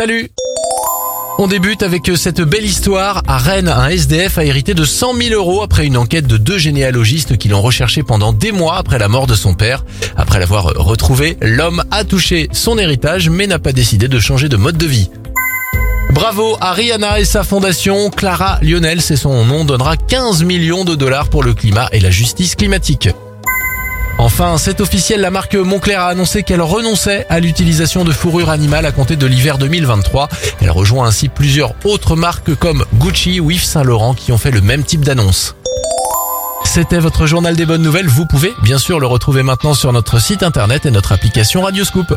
Salut on débute avec cette belle histoire. À Rennes, un SDF a hérité de 100 000 euros après une enquête de deux généalogistes qui l'ont recherché pendant des mois après la mort de son père. Après l'avoir retrouvé, l'homme a touché son héritage mais n'a pas décidé de changer de mode de vie. Bravo à Rihanna et sa fondation. Clara Lionel, c'est son nom, donnera 15 millions de dollars pour le climat et la justice climatique. Enfin, c'est officiel, la marque Moncler a annoncé qu'elle renonçait à l'utilisation de fourrure animale à compter de l'hiver 2023. Elle rejoint ainsi plusieurs autres marques comme Gucci ou Yves Saint Laurent qui ont fait le même type d'annonce. C'était votre journal des bonnes nouvelles. Vous pouvez bien sûr le retrouver maintenant sur notre site internet et notre application Radioscoop.